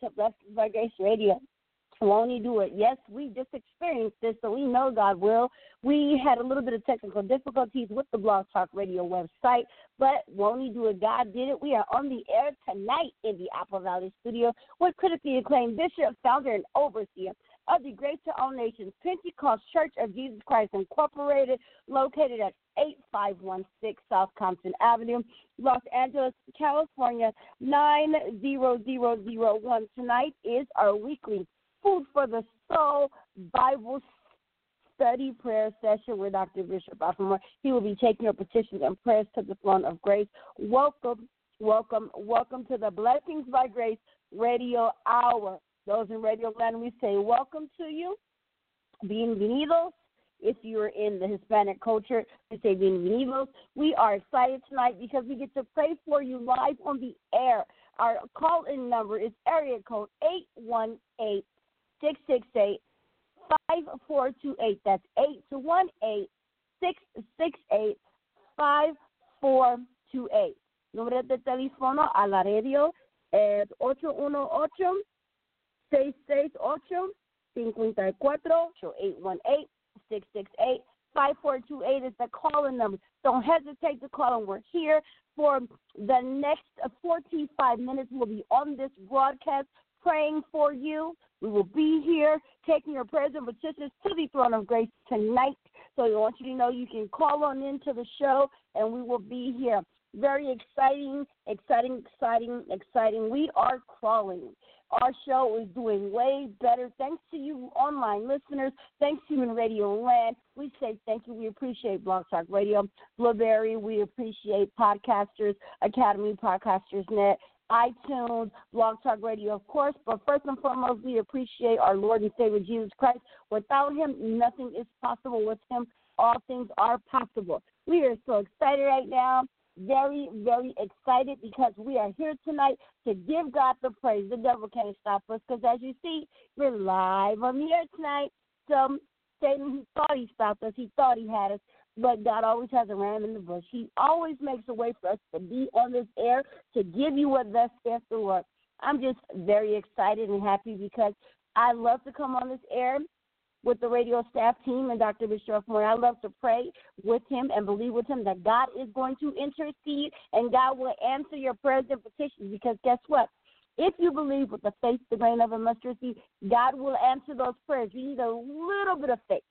to Blessed by Grace Radio. Won't he do it? Yes, we just experienced this, so we know God will. We had a little bit of technical difficulties with the Blog Talk Radio website, but won't he do it? God did it. We are on the air tonight in the Apple Valley studio with critically acclaimed bishop, founder, and overseer of the Grace to All Nations Pentecost Church of Jesus Christ Incorporated, located at 8516 South Compton Avenue, Los Angeles, California 90001. Tonight is our weekly Food for the Soul Bible study prayer session with Dr. Bishop Offenmore. He will be taking your petitions and prayers to the throne of grace. Welcome, welcome, welcome to the Blessings by Grace Radio Hour. Those in Radio Land, we say welcome to you. Bienvenidos. If you're in the Hispanic culture, we say bienvenidos. We are excited tonight because we get to pray for you live on the air. Our call in number is area code 818 668 5428. That's 818 668 5428. Número de teléfono a la radio es 818 668 54 818 668 5428 is the calling number. Don't hesitate to call, and we're here for the next 45 minutes. We'll be on this broadcast praying for you. We will be here taking your prayers and petitions to the throne of grace tonight. So we want you to know you can call on into the show, and we will be here. Very exciting, exciting, exciting, exciting. We are crawling. Our show is doing way better. Thanks to you, online listeners. Thanks to you in Radio Land. We say thank you. We appreciate Blog Talk Radio, Blubrry. We appreciate Podcasters, Academy Podcasters Net, iTunes, Blog Talk Radio, of course. But first and foremost, we appreciate our Lord and Savior Jesus Christ. Without Him, nothing is possible. With Him, all things are possible. We are so excited right now very, very excited because we are here tonight to give God the praise. The devil can't stop us because, as you see, we're live on the air tonight. So Satan, he thought he stopped us. He thought he had us. But God always has a ram in the bush. He always makes a way for us to be on this air to give you what thus saith the Lord. I'm just very excited and happy because I love to come on this air with the radio staff team and Dr. Bishop Moore. I love to pray with him and believe with him that God is going to intercede and God will answer your prayers and petitions because guess what? If you believe with the faith, the grain of a mustard seed, God will answer those prayers. You need a little bit of faith.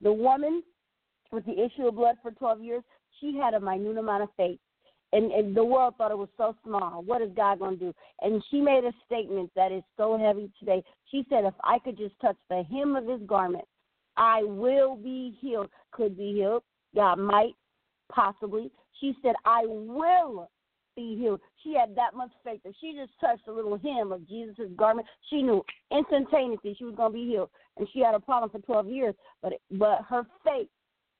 The woman with the issue of blood for 12 years, she had a minute amount of faith and, and the world thought it was so small. What is God going to do? And she made a statement that is so heavy today. She said, If I could just touch the hem of his garment, I will be healed. Could be healed. God might, possibly. She said, I will be healed. She had that much faith that she just touched a little hem of Jesus' garment. She knew instantaneously she was going to be healed. And she had a problem for 12 years, but but her faith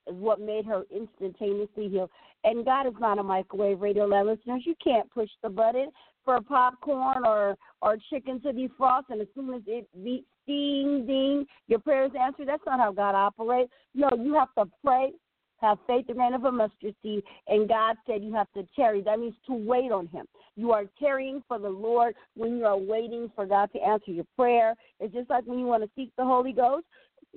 is what made her instantaneously heal. And God is not a microwave radio listeners. You can't push the button for popcorn or or chicken to defrost, and as soon as it beeps, ding, ding, your prayer is answered. That's not how God operates. No, you have to pray, have faith the grain of a mustard seed, and God said you have to tarry. That means to wait on Him. You are tarrying for the Lord when you are waiting for God to answer your prayer. It's just like when you want to seek the Holy Ghost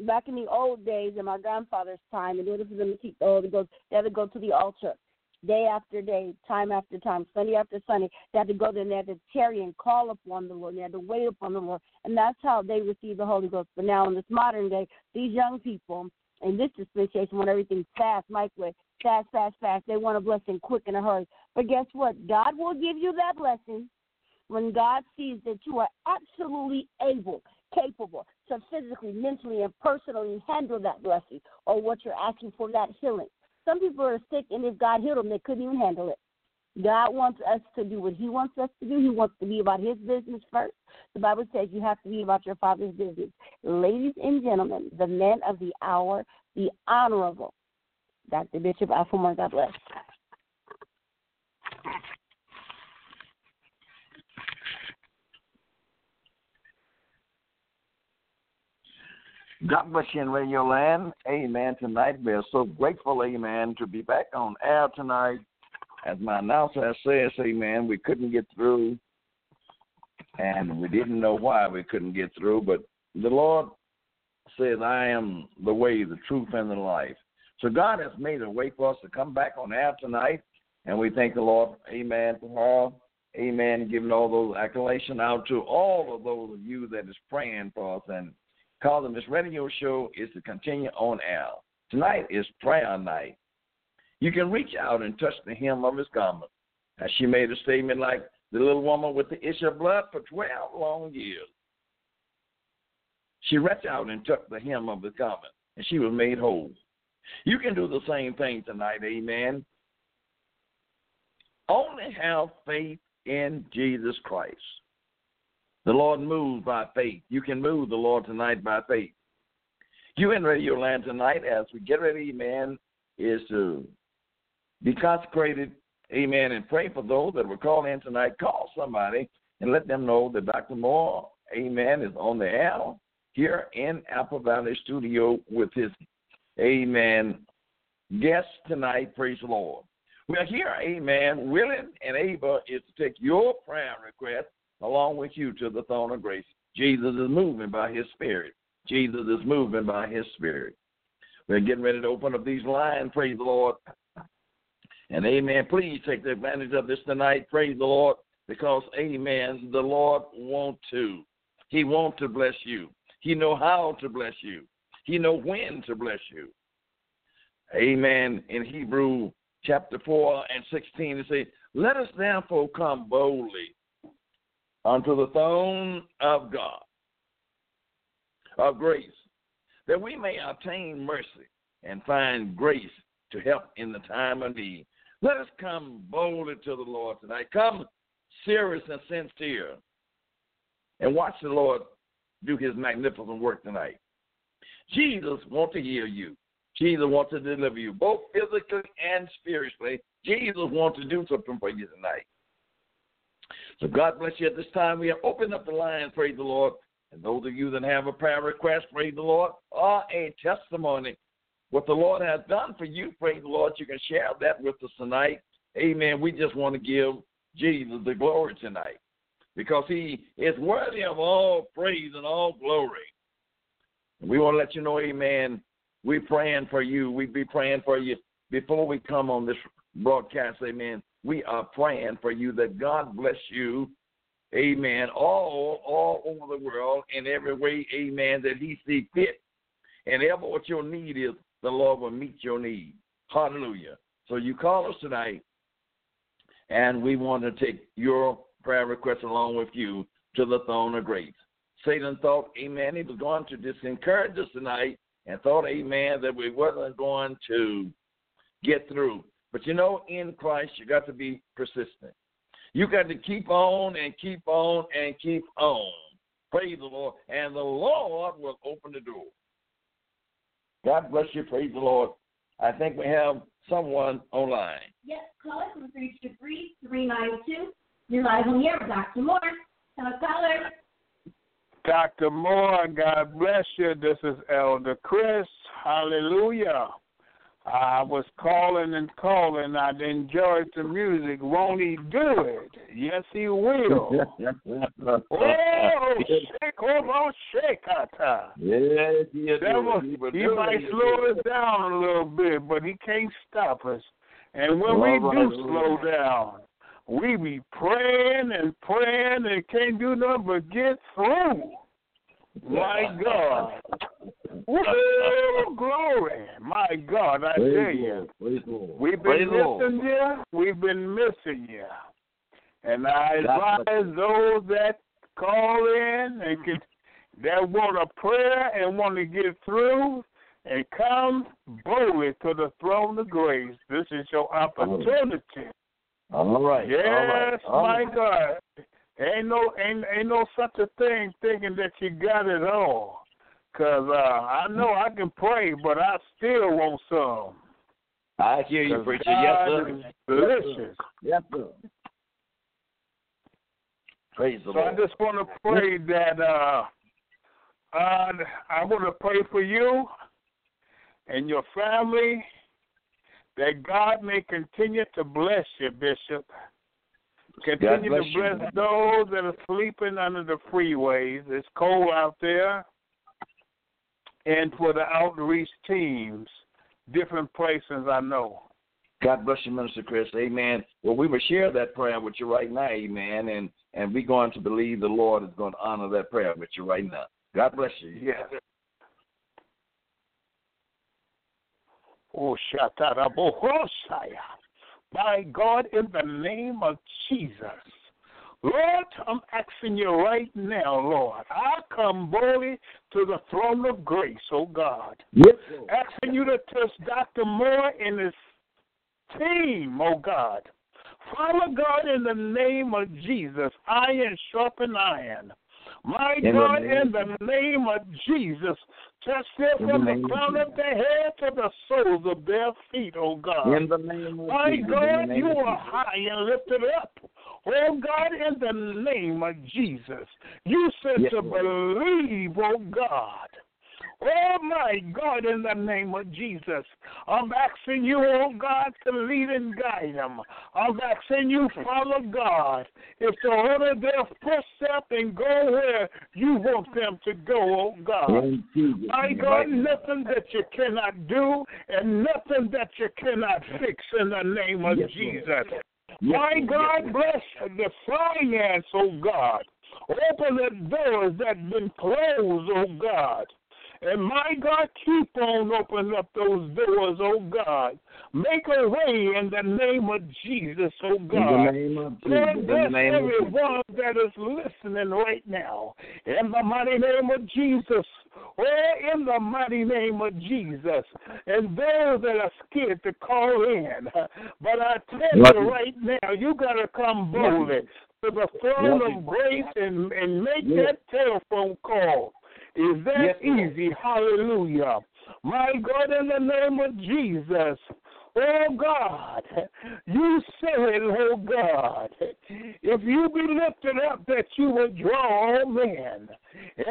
back in the old days in my grandfather's time, in order for them to keep oh, the Holy Ghost, they had to go to the altar day after day, time after time, Sunday after Sunday. They had to go there and they had to tarry and call upon the Lord. They had to wait upon the Lord. And that's how they received the Holy Ghost. But now in this modern day, these young people in this dispensation want everything fast, microwave, fast, fast, fast. They want a blessing quick in a hurry. But guess what? God will give you that blessing when God sees that you are absolutely able capable to physically, mentally, and personally handle that blessing or what you're asking for that healing. Some people are sick, and if God healed them, they couldn't even handle it. God wants us to do what He wants us to do. He wants to be about His business first. The Bible says you have to be about your Father's business. Ladies and gentlemen, the men of the hour, the Honorable Dr. Bishop Alfamore, God bless. God bless you in Radio Land. Amen. Tonight we are so grateful, amen, to be back on air tonight. As my announcer says, amen, we couldn't get through and we didn't know why we couldn't get through, but the Lord says, I am the way, the truth, and the life. So God has made a way for us to come back on air tonight, and we thank the Lord, amen, for her, amen, giving all those acclamations out to all of those of you that is praying for us and calling this radio show is to continue on air. Tonight is prayer night. You can reach out and touch the hem of his garment. As she made a statement like the little woman with the issue of blood for 12 long years. She reached out and touched the hem of his garment, and she was made whole. You can do the same thing tonight, amen. Only have faith in Jesus Christ. The Lord moves by faith. You can move the Lord tonight by faith. You in Radio Land tonight as we get ready, amen, is to be consecrated, amen, and pray for those that were called in tonight. Call somebody and let them know that Dr. Moore, amen, is on the air here in Apple Valley Studio with his, amen, guest tonight. Praise the Lord. We're here, amen, willing and able is to take your prayer request along with you to the throne of grace. Jesus is moving by his spirit. Jesus is moving by his spirit. We're getting ready to open up these lines, praise the Lord. And amen. Please take advantage of this tonight, praise the Lord, because amen, the Lord want to. He want to bless you. He know how to bless you. He know when to bless you. Amen. In Hebrew chapter 4 and 16, it says, Let us therefore come boldly unto the throne of God, of grace, that we may obtain mercy and find grace to help in the time of need. Let us come boldly to the Lord tonight. Come serious and sincere and watch the Lord do his magnificent work tonight. Jesus wants to heal you. Jesus wants to deliver you, both physically and spiritually. Jesus wants to do something for you tonight. So God bless you at this time. We have opened up the line, praise the Lord. And those of you that have a prayer request, praise the Lord, or a testimony, what the Lord has done for you, praise the Lord, you can share that with us tonight. Amen. We just want to give Jesus the glory tonight because he is worthy of all praise and all glory. We want to let you know, amen, we're praying for you. We'd be praying for you before we come on this broadcast. Amen. We are praying for you that God bless you. Amen. All all over the world in every way. Amen. That He see fit, and ever what your need is, the Lord will meet your need. Hallelujah. So you call us tonight, and we want to take your prayer request along with you to the throne of grace. Satan thought, Amen, he was going to discourage us tonight and thought, amen, that we wasn't going to get through. But you know, in Christ, you got to be persistent. You got to keep on and keep on and keep on. Praise the Lord. And the Lord will open the door. God bless you. Praise the Lord. I think we have someone online. Yes, caller from 323 392. You're live on the air with Dr. Moore. Hello, caller. Dr. Moore, God bless you. This is Elder Chris. Hallelujah. I was calling and calling. I enjoyed the music. Won't he do it? Yes, he will. oh, shake, oh, shake, Yes, he, Devil, he, he might slow us down a little bit, but he can't stop us. And when we do slow down, we be praying and praying and can't do nothing but get through. My God. Woo, glory. My God, I Praise tell you. Lord. Lord. We've Praise been Lord. missing you. We've been missing you. And I advise those that call in and can, that want a prayer and want to get through and come boldly to the throne of grace. This is your opportunity. All right. Yes, all right. all my right. God. Ain't no ain't ain't no such a thing thinking that you got it all. Cause uh, I know I can pray, but I still want some. I hear you, preacher. God Yes, sir. is Yes, sir. delicious. Yes, sir. Praise the So I just want to pray that uh, uh, I want to pray for you and your family that God may continue to bless you, Bishop. Continue bless to you. bless those that are sleeping under the freeways. It's cold out there. And for the outreach teams, different places I know. God bless you, Minister Chris. Amen. Well, we will share that prayer with you right now, amen. And and we're going to believe the Lord is going to honor that prayer with you right now. God bless you. Yes. Oh, Shatarabohosaya. My God, in the name of Jesus. Lord, I'm asking you right now, Lord. I come boldly to the throne of grace, oh God. Yes, Lord. Asking you to touch Dr. Moore and his team, oh God. Father God, in the name of Jesus, iron sharpen iron. My In God, name in the name of Jesus, touch them the from the name crown of their head to the soles of their feet, oh God. In the name of My Jesus. God, you are high and lifted up. Oh God, in the name of Jesus, you said Yes, to Lord. believe, oh God. Oh my God, in the name of Jesus, I'm asking you, oh God, to lead and guide them. I'm asking you, Father God, if to order their footstep and go where you want them to go, oh God. My God, nothing that you cannot do and nothing that you cannot fix in the name of Yes. Jesus. My God, bless the finance, oh God. Open the doors that have been closed, oh God. And my God, keep on opening up those doors, oh God. Make a way in the name of Jesus, oh In the name of Jesus. The bless everyone that is listening right now. In the mighty name of Jesus. Oh, in the mighty name of Jesus. And those that are scared to call in. But I tell Lord. you right now, you got to come boldly to the throne Lord. of grace and, and make Yes. that telephone call. Is that Yes, easy? Hallelujah. My God, in the name of Jesus. Oh God, you said, oh God, if you be lifted up, that you would draw all men.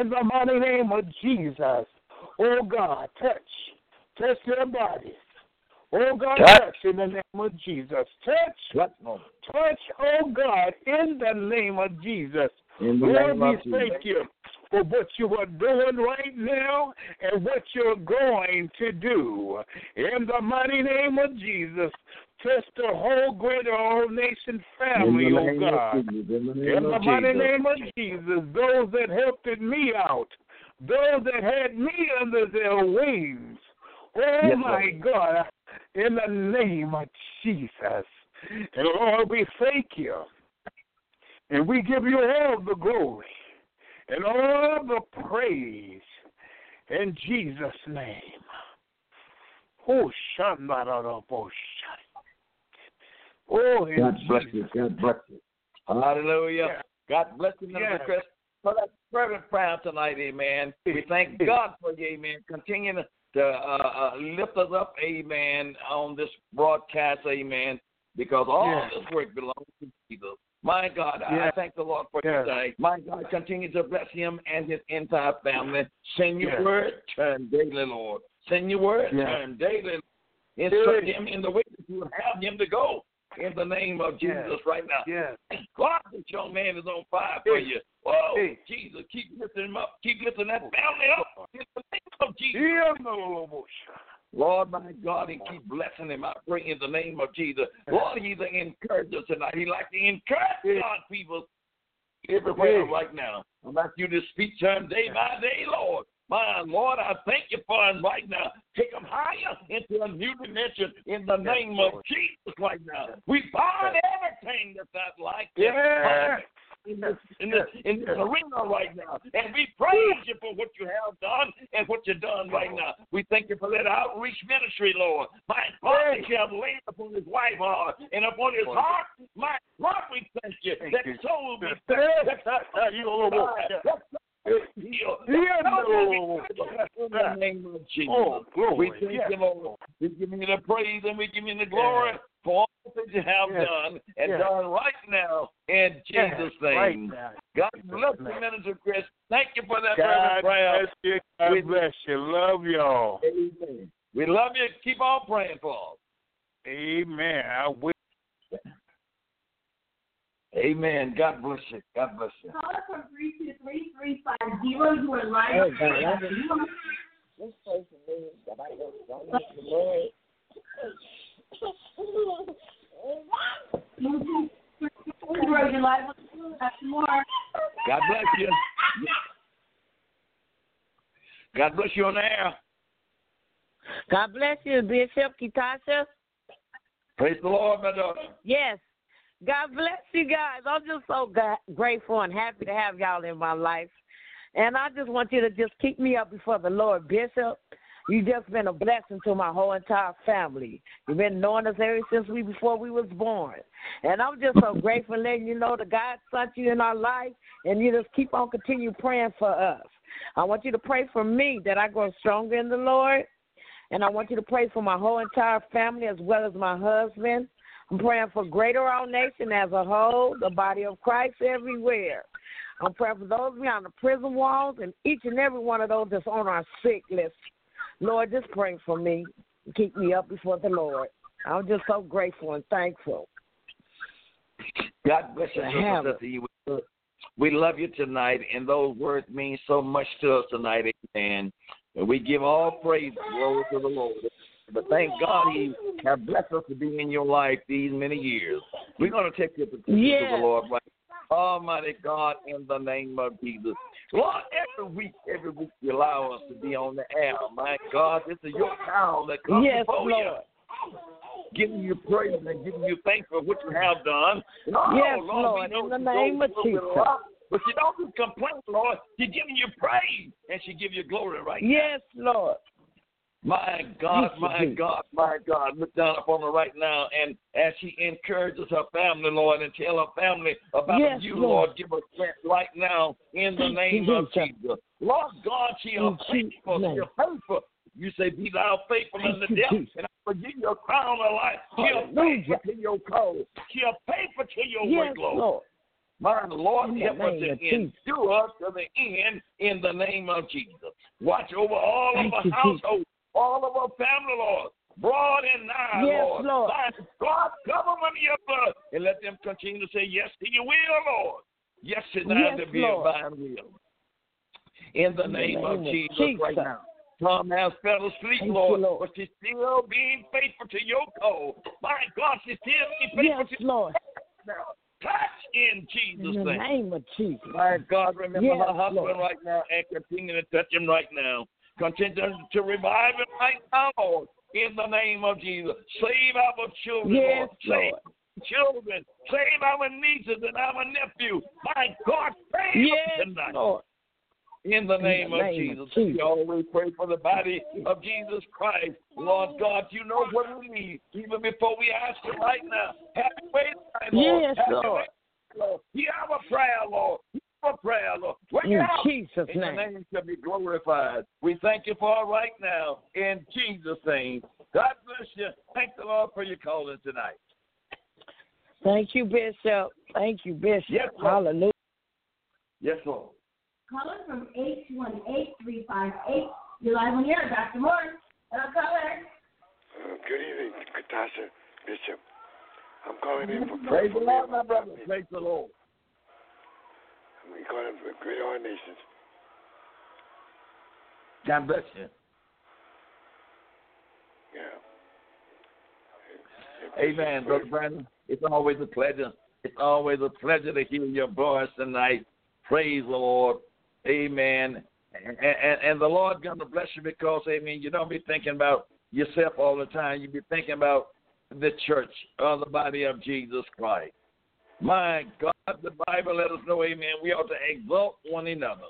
In the mighty name of Jesus, oh God, touch, touch their bodies. Oh God, Touch. touch in the name of Jesus. Touch, Touch, touch, oh God, in the name of Jesus. In the Lord, name we of Jesus. thank you for what you are doing right now and what you're going to do. In the mighty name of Jesus, touch the whole greater all nation family, oh God. In the oh name In the of mighty name of Jesus, those that helped me out, those that had me under their wings. Oh Yes, my God, in the name of Jesus. And Lord, we thank you. And we give you all the glory and all the praise in Jesus' name. Oh. Oh, God bless you. God bless you. Hallelujah. Yeah. God bless you, Minister Yeah. Chris, for that fervent prayer tonight, amen. We thank God for you, amen. Continue to uh, uh, lift us up, amen, on this broadcast, amen, because all Yeah. this work belongs to Jesus. My God, I- Yeah. I thank the Lord for Yeah. today. My God, continue to bless him and his entire family. Send your Yeah. word, turn daily, Lord. Send your word, Yeah. turn daily. Instruct him in the way that you have him to go. In the name of. Jesus right now. Yeah. God, this young man is on fire for you. Whoa, Hey. Jesus, keep lifting him up. Keep lifting that family up. Oh. In the name of Jesus. Lord, my God, and keep blessing him. I pray in the name of Jesus. Lord, he's an encourager tonight. He like to encourage. God's people everywhere right now. I'm asking you to speak to him day by day, Lord. My Lord, I thank you for him right now. Take him higher into a new dimension in the name of Jesus right now. We bind everything that's not like this. Yeah. In this, in this, in this arena right now. And we praise you for what you have done and what you've done right now. We thank you for that outreach ministry, Lord. My God, have laid upon his wife heart and upon his heart. My God, we thank you. Thank That soul be Yeah. that You little boy. that soul be healed. Yeah, That soul be no. healed. In the name of Jesus. Oh, glory. We thank Yes. you, Lord. We give you the praise and we give you the glory. For all that you have Yes. done and Yes. done right now in Yeah, Jesus' right name. now. God bless you. Minister Chris. Thank you for that God fervent prayer. bless you. God We- bless you. Love y'all. Amen. We love you. Keep on praying for us. Amen. I will. Amen. God bless you. God bless you. Call us from 323-350. You are live. This person means that I don't don't need the Lord. You're live. That's more. God bless you. God bless you on the air. God bless you, Bishop Kitasha. Praise the Lord, my daughter. Yes. God bless you guys. I'm just so grateful and happy to have y'all in my life. And I just want you to just keep me up before the Lord, Bishop. You've just been a blessing to my whole entire family. You've been knowing us ever since we before we was born. And I'm just so grateful letting you know that God sent you in our life and you just keep on continue praying for us. I want you to pray for me that I grow stronger in the Lord. And I want you to pray for my whole entire family as well as my husband. I'm praying for greater our nation as a whole, the body of Christ everywhere. I'm praying for those behind the prison walls and each and every one of those that's on our sick list. Lord, just pray for me. Keep me up before the Lord. I'm just so grateful and thankful. God bless you. We love you tonight, and those words mean so much to us tonight, amen. And we give all praise glory to the Lord. But thank God He has blessed us to be in your life these many years. We're going to take your petition yeah. to the Lord right Almighty God, in the name of Jesus. Lord, every week, every week you allow us to be on the air. My God, this is your child that comes yes, before Lord. you. Giving you praise and giving you thanks for what you have done. Oh, yes, Lord, Lord, in the name of Jesus. But she don't just complain, Lord. She's giving you praise and she give you glory right yes, now. Yes, Lord. My God, my God, my God, look down upon her right now, and as she encourages her family, Lord, and tell her family about yes, you, Lord. Lord, give her strength right now in the name of Jesus. Lord God, she is faithful, she is faithful. You say, Be thou faithful in the death, and I will give you a crown of life. She is faithful to your call. She is faithful to your yes, work, Lord. Lord. My Lord, help us to endure to the end in the name of Jesus. Watch over all Thank of our households all of our family, Lord, broad and nigh, yes, Lord. Lord. God, cover them your blood and let them continue to say yes to your will, Lord. Yes thine yes, to be Lord. a thine will. In the, in name, the name, of, of Jesus, Jesus, right now. Tom has fell asleep, Thank Lord, you, Lord, but she's still being faithful to your call. My God, she's still being faithful yes, to Lord. now. Touch in Jesus' In the name. name of Jesus. My God, remember yes, her husband Lord. right now and continue to touch him right now. Continue to revive him right now, Lord, in the name of Jesus. Save our children, yes, Lord. Lord. Save children. Save our nieces and our nephews. My God, save yes, them tonight. Lord. In the name, in the of, name Jesus. of Jesus. We always pray for the body of Jesus Christ. Lord God, you know what we need even before we ask you right now. Have your way, Lord. Yes, Lord. Lord. Hear our prayer, Lord. Hear our prayer, Lord. Work In it out. Jesus' And name. your name shall be glorified. We thank you for it right now in Jesus' name. God bless you. Thank the Lord for your calling tonight. Thank you, Bishop. Thank you, Bishop. Yes, Lord. Hallelujah. Yes, Lord. Caller from 818-358. You're live on air, Dr. Moore. Hello, caller. Uh, good evening, Katasha Bishop. I'm calling in for prayer. Praise the for me Lord, and my brother. family. Praise the Lord. I'm calling for Great All Nations. God bless you. Yeah. Amen, Brother Brandon. It's always a pleasure. It's always a pleasure to hear your voice tonight. Praise the Lord. Amen. And, and, and the Lord going to bless you because, amen, you don't be thinking about yourself all the time. You be thinking about the church or the body of Jesus Christ. My God, the Bible let us know, amen, we ought to exalt one another.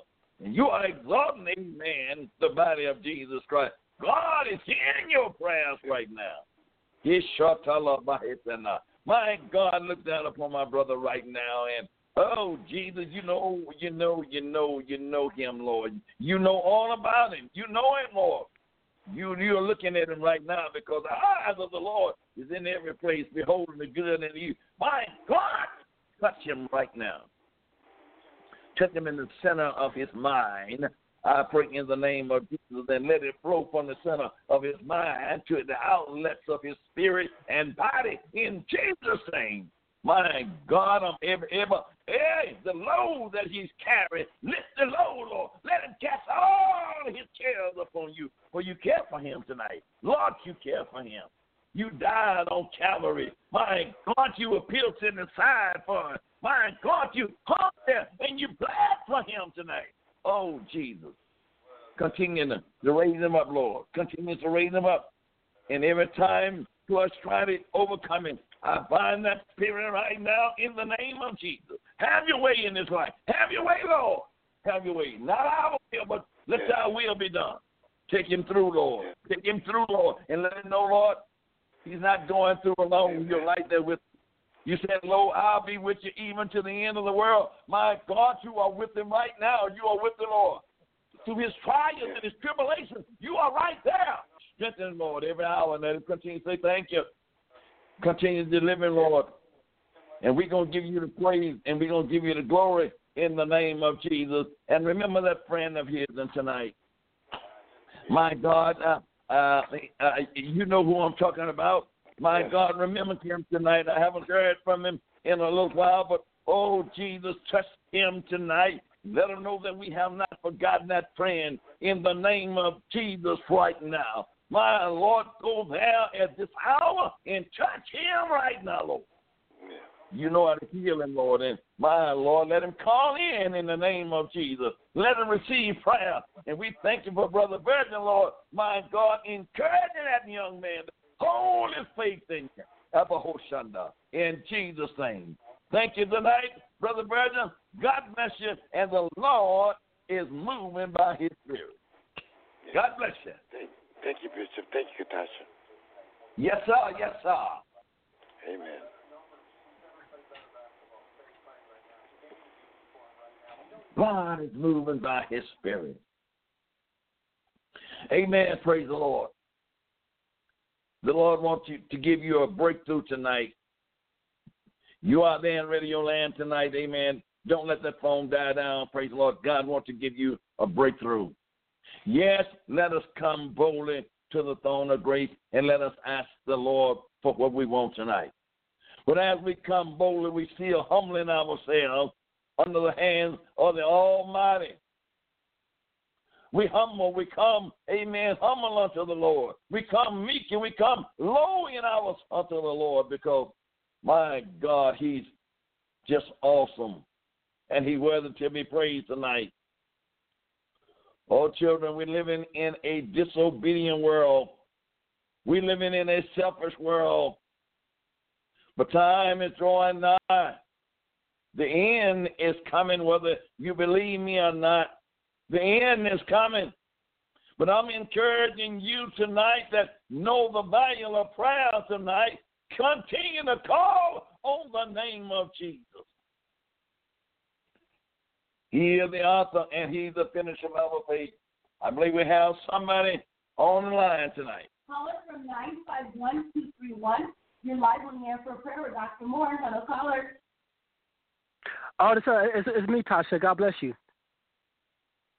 And you are exalting, amen, the body of Jesus Christ. God is hearing your prayers right now. My God, look down upon my brother right now and oh Jesus, you know, you know, you know, you know him, Lord. You know all about him. You know him, Lord. You you're looking at him right now because the eyes of the Lord is in every place, beholding the good in you. My God, touch him right now. Touch him in the center of his mind. I pray in the name of Jesus and let it flow from the center of his mind to the outlets of his spirit and body in Jesus' name. My God, I'm ever, ever, hey, the load that he's carrying, lift the load, Lord. Let him cast all his cares upon you, for you care for him tonight. Lord, you care for him. You died on Calvary. My God, you were pierced in the side for him. My God, you hung there and you bled for him tonight. Oh, Jesus. Continue to, to raise him up, Lord. Continue to raise him up. And every time you are trying to overcome him, I bind that spirit right now in the name of Jesus. Have your way in this life. Have your way, Lord. Have your way. Not our will, but let thy will be done. Take him through, Lord. Take him through, Lord. And let him know, Lord, he's not going through alone. You're right there with Him. you said, Lo, I'll be with you even to the end of the world. My God, you are with him right now. You are with the Lord. Through his trials and his tribulations, you are right there. Strengthen, Lord, every hour. And continue to say thank you. Continue to deliver, Lord. And we're going to give you the praise and we're going to give you the glory in the name of Jesus. And remember that friend of his tonight. My God, uh, uh, uh, you know who I'm talking about. My God, remember him tonight. I haven't heard from him in a little while, but oh, Jesus, touch him tonight. Let him know that we have not forgotten that friend in the name of Jesus right now. My Lord, go there at this hour and touch him right now, Lord. You know how to heal him, Lord. And my Lord, let him call in in the name of Jesus. Let him receive prayer. And we thank you for Brother Virgin, Lord. My God, encouraging that young man to Hold his faith in you. In Jesus' name. Thank you tonight, Brother Virgin. God bless you. And the Lord is moving by his spirit. God bless you. Thank, thank you, Bishop. Thank you, Katasha. Yes, sir. Yes, sir. Amen. God is moving by his spirit. Amen. Praise the Lord. The Lord wants you to give you a breakthrough tonight. You are there in radio land tonight, amen. Don't let that phone die down. Praise the Lord. God wants to give you a breakthrough. Yes, let us come boldly to the throne of grace and let us ask the Lord for what we want tonight. But as we come boldly, we feel humbling ourselves under the hands of the Almighty. We humble, we come, amen, humble unto the Lord. We come meek and we come low in our hearts unto the Lord because my God, He's just awesome. And He worthy to be praised tonight. Oh, children, we're living in a disobedient world. We're living in a selfish world. But time is drawing nigh. The end is coming, whether you believe me or not. The end is coming. But I'm encouraging you tonight that know the value of prayer tonight. Continue to call on the name of Jesus. He is the author and he's the finisher of our faith. I believe we have somebody on the line tonight. Caller from 951231. You're live on the air for prayer with Dr. Moore. Hello, caller. Oh, it's, uh, it's, it's me, Tasha. God bless you.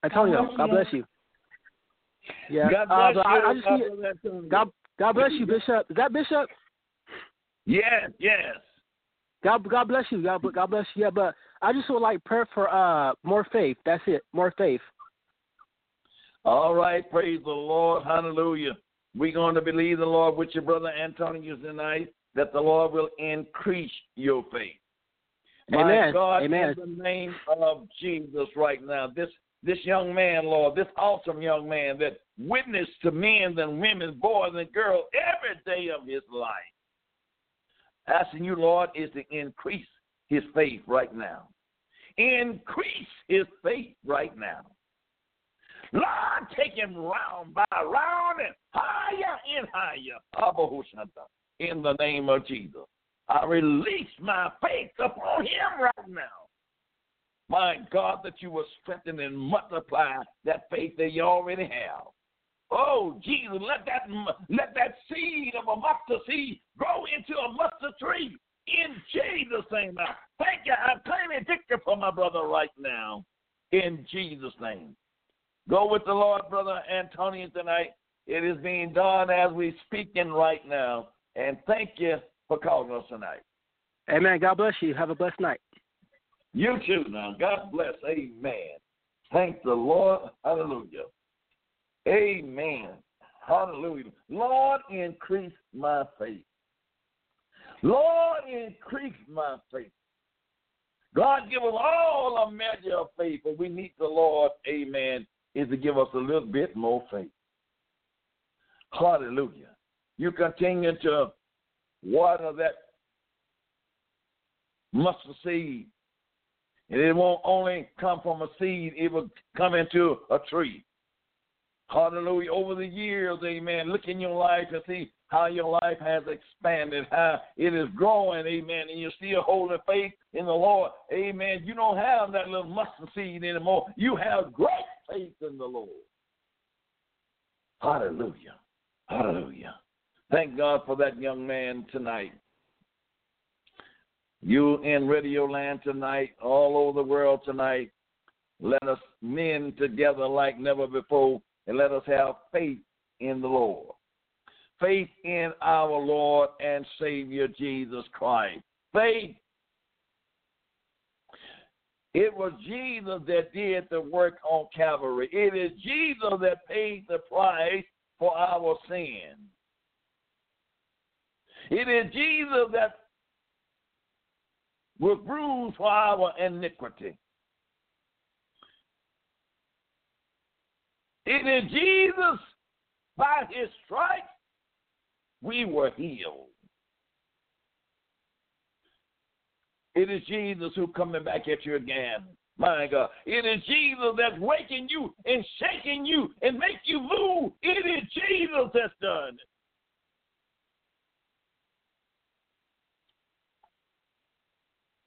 Antonio, God bless you. Yeah. God uh, bless uh, you. I, I just need, God, God bless you, Bishop. Is that Bishop? Yes, yes. God, God bless you. God, God bless you. Yeah, but I just would like prayer for uh more faith. That's it. More faith. All right. Praise the Lord. Hallelujah. We're going to believe the Lord with your brother Antonio tonight that the Lord will increase your faith. Amen. My God, Amen. in the name of Jesus, right now, this this young man, Lord, this awesome young man that witnessed to men and women, boys and girls every day of his life. Asking you, Lord, is to increase his faith right now. Increase his faith right now. Lord, take him round by round and higher and higher. In the name of Jesus. I release my faith upon him right now. My God, that you will strengthen and multiply that faith that you already have. Oh, Jesus, let that let that seed of a mustard seed grow into a mustard tree in Jesus' name. Thank you. I'm claiming victory for my brother right now in Jesus' name. Go with the Lord, brother Antonio, tonight. It is being done as we speaking right now. And thank you for calling us tonight. Amen. God bless you. Have a blessed night. You too now. God bless. Amen. Thank the Lord. Hallelujah. Amen. Hallelujah. Lord, increase my faith. Lord, increase my faith. God, give us all a measure of faith, but we need the Lord, amen, is to give us a little bit more faith. Hallelujah. You continue to water that mustard seed and it won't only come from a seed, it will come into a tree. Hallelujah. Over the years, amen. Look in your life and see how your life has expanded, how it is growing, amen, and you're still holding faith in the Lord, amen. You don't have that little mustard seed anymore. You have great faith in the Lord. Hallelujah. Hallelujah. Thank God for that young man tonight. You in Radio Land tonight, all over the world tonight, let us mend together like never before, and let us have faith in the Lord. Faith in our Lord and Savior Jesus Christ. Faith. It was Jesus that did the work on Calvary. It is Jesus that paid the price for our sin. It is Jesus that was bruised for our iniquity. It is Jesus, by his stripes, we were healed. It is Jesus who coming back at you again. My God. It is Jesus that's waking you and shaking you and make you move. It is Jesus that's done it.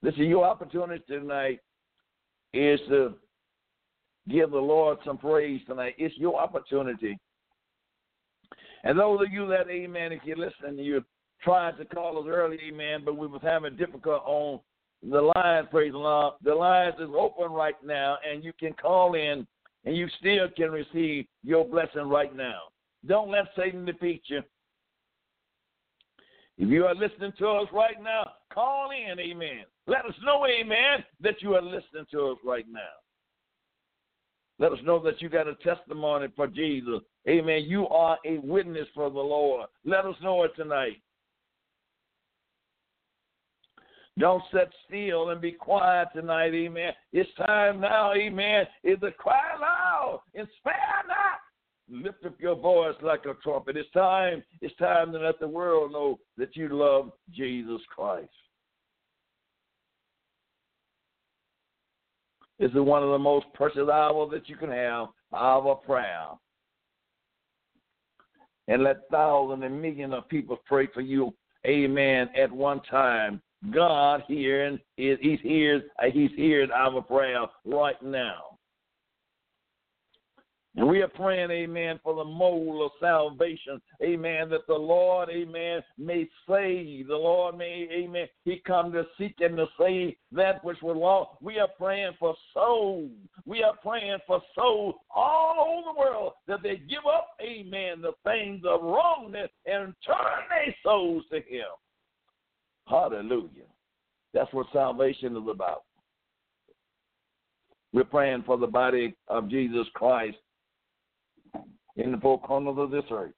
Listen, your opportunity tonight is to give the Lord some praise tonight. It's your opportunity. And those of you that, amen, if you're listening, you're trying to call us early, amen, but we was having difficult on the line, praise the Lord. The line is open right now, and you can call in, and you still can receive your blessing right now. Don't let Satan defeat you. If you are listening to us right now, call in, amen. Let us know, amen, that you are listening to us right now. Let us know that you got a testimony for Jesus. Amen. You are a witness for the Lord. Let us know it tonight. Don't sit still and be quiet tonight, amen. It's time now, amen, is to cry loud and spare not lift up your voice like a trumpet. It's time, it's time to let the world know that you love Jesus Christ. This is one of the most precious hours that you can have, hour of prayer. And let thousands and millions of people pray for you, amen, at one time. God hearing, is He's here, He's hearing our prayer right now. And we are praying, amen, for the mole of salvation. Amen. That the Lord, amen, may save. The Lord may, amen, he come to seek and to save that which was lost. We are praying for souls. We are praying for souls all over the world that they give up, amen, the things of wrongness and turn their souls to him. Hallelujah. That's what salvation is about. We're praying for the body of Jesus Christ in the four corners of this earth.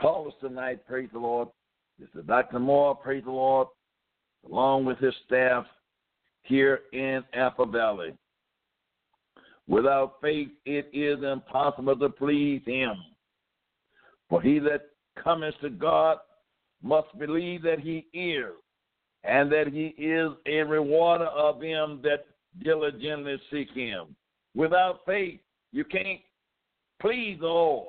Call us tonight, praise the Lord. Is Dr. Moore, praise the Lord, along with his staff here in Apple Valley. Without faith, it is impossible to please him. For he that cometh to God must believe that he is, and that he is a rewarder of them that diligently seek him. Without faith, you can't please the Lord.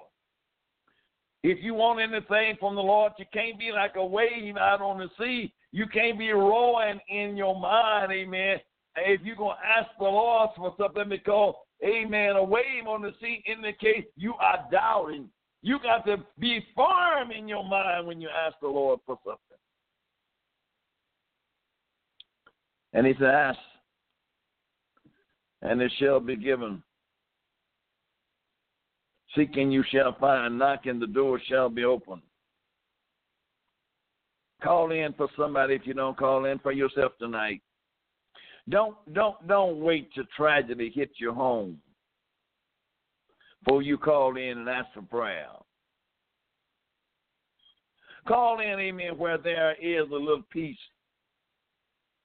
If you want anything from the Lord, you can't be like a wave out on the sea. You can't be roaring in your mind, amen. If you're going to ask the Lord for something because, amen, a wave on the sea indicates you are doubting. You got to be firm in your mind when you ask the Lord for something. And he said, Ask, and it shall be given. Seeking you shall find, knocking the door shall be open. Call in for somebody if you don't call in for yourself tonight. Don't don't don't wait till tragedy hits your home before you call in and ask for prayer. Call in, amen, where there is a little peace.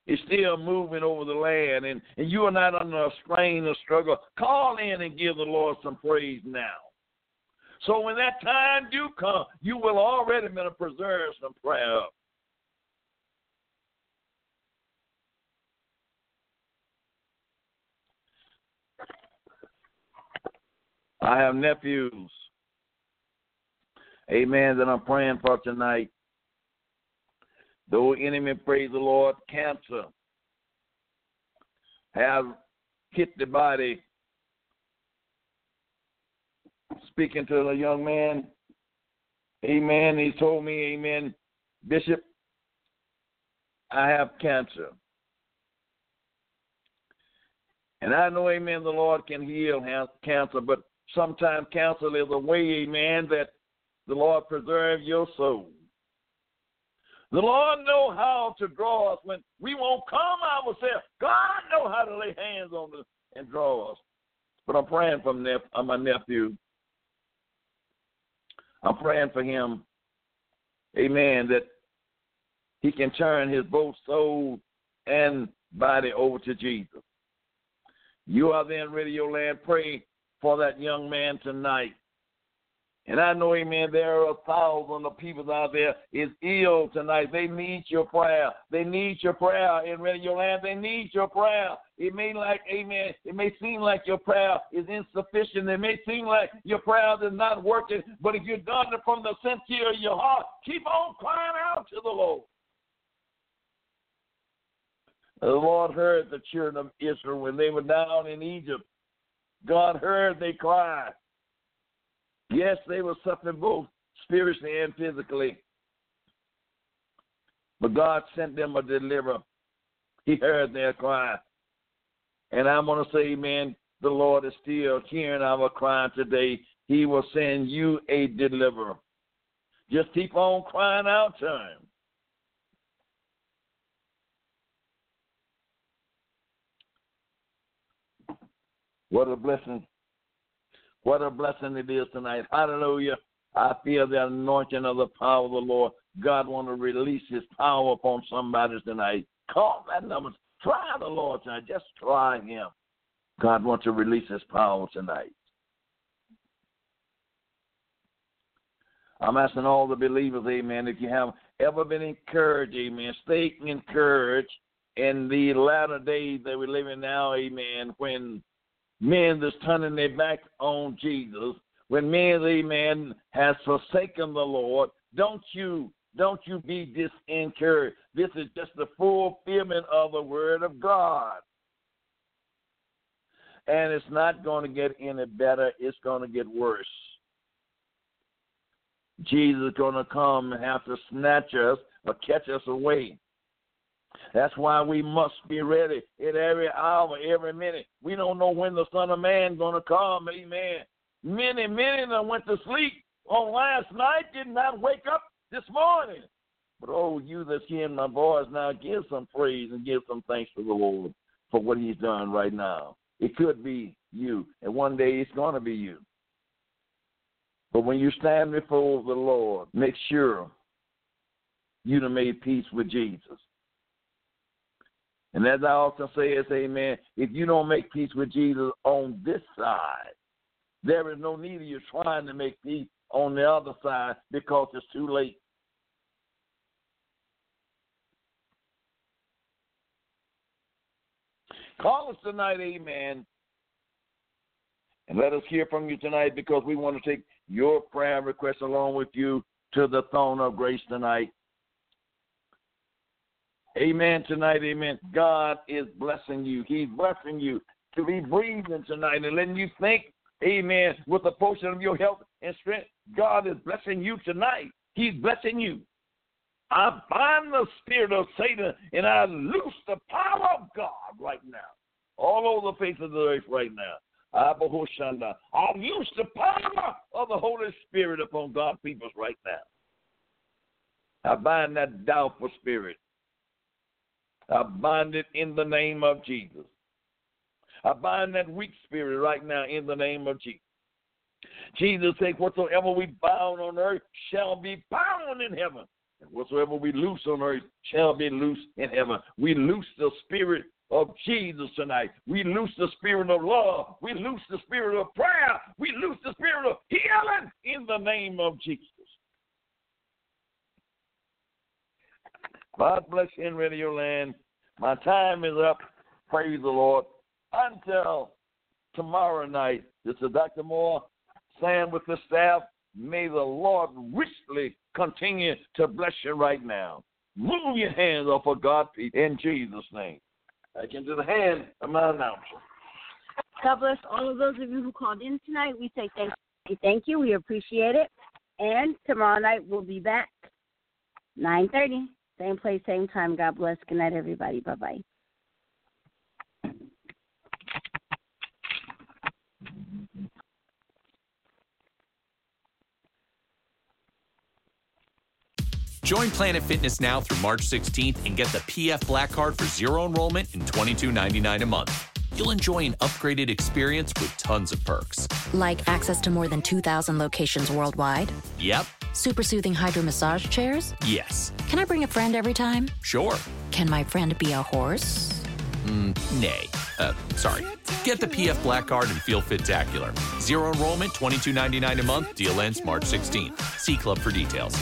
It's still moving over the land, and, and you are not under a strain or struggle. Call in and give the Lord some praise now. So when that time do come, you will already been preserve some prayer. I have nephews. Amen. That I'm praying for tonight. Though enemy, praise the Lord, cancer have hit the body. Speaking to the young man, amen. He told me, amen, Bishop, I have cancer. And I know, amen, the Lord can heal cancer, but sometimes cancer is a way, amen, that the Lord preserve your soul. The Lord know how to draw us when we won't come ourselves. God know how to lay hands on us and draw us. But I'm praying for my nephew. I'm praying for him. Amen. That he can turn his both soul and body over to Jesus. You are then Radio Land. Pray for that young man tonight. And I know, amen, there are a thousand of people out there is ill tonight. They need your prayer. They need your prayer in Radio Land. They need your prayer. It may like, amen, it may seem like your prayer is insufficient. It may seem like your prayer is not working. But if you've done it from the center of your heart, keep on crying out to the Lord. The Lord heard the children of Israel when they were down in Egypt. God heard they cried. Yes, they were suffering both spiritually and physically. But God sent them a deliverer. He heard their cry. And I'm going to say, amen, the Lord is still hearing our cry today. He will send you a deliverer. Just keep on crying out to him. What a blessing what a blessing it is tonight. Hallelujah. I feel the anointing of the power of the Lord. God want to release his power upon somebody tonight. Call that number. Try the Lord tonight. Just try him. God wants to release his power tonight. I'm asking all the believers, amen, if you have ever been encouraged, amen, stay encouraged in the latter days that we're living now, amen, when men that's turning their back on Jesus, when men, amen, has forsaken the Lord, don't you don't you be disencouraged. This is just the fulfillment of the word of God. And it's not going to get any better, it's going to get worse. Jesus is going to come and have to snatch us or catch us away. That's why we must be ready at every hour, every minute. We don't know when the Son of Man gonna come. Amen. Many, many that went to sleep on last night did not wake up this morning. But oh, you that's hearing my voice now, give some praise and give some thanks to the Lord for what He's done right now. It could be you, and one day it's gonna be you. But when you stand before the Lord, make sure you have made peace with Jesus. And as I often say, it's amen, if you don't make peace with Jesus on this side, there is no need of you trying to make peace on the other side because it's too late. Call us tonight, amen. And let us hear from you tonight because we want to take your prayer request along with you to the throne of grace tonight. Amen tonight, amen. God is blessing you. He's blessing you to be breathing tonight and letting you think, amen, with a portion of your health and strength. God is blessing you tonight. He's blessing you. I bind the spirit of Satan and I loose the power of God right now, all over the face of the earth right now. I use the power of the Holy Spirit upon God's peoples right now. I bind that doubtful spirit. I bind it in the name of Jesus. I bind that weak spirit right now in the name of Jesus. Jesus said, Whatsoever we bound on earth shall be bound in heaven. And whatsoever we loose on earth shall be loose in heaven. We loose the spirit of Jesus tonight. We loose the spirit of love. We loose the spirit of prayer. We loose the spirit of healing in the name of Jesus. God bless you in Radio Land. My time is up. Praise the Lord. Until tomorrow night. This is Dr. Moore saying with the staff, may the Lord richly continue to bless you right now. Move your hands off of God in Jesus' name. Back into the hand of my announcer. God bless all of those of you who called in tonight. We say thank you. Thank you. We appreciate it. And tomorrow night we'll be back. 9.30. Same place, same time. God bless. Good night, everybody. Bye-bye. Join Planet Fitness now through March 16th and get the PF Black Card for zero enrollment and $22.99 a month. You'll enjoy an upgraded experience with tons of perks. Like access to more than 2,000 locations worldwide? Yep. Super soothing hydro massage chairs? Yes. Can I bring a friend every time? Sure. Can my friend be a horse? Mm, nay. Uh, sorry. Get the PF Black Card and feel fit-tacular. Zero enrollment, $22.99 a month. Deal ends March 16th. See Club for details.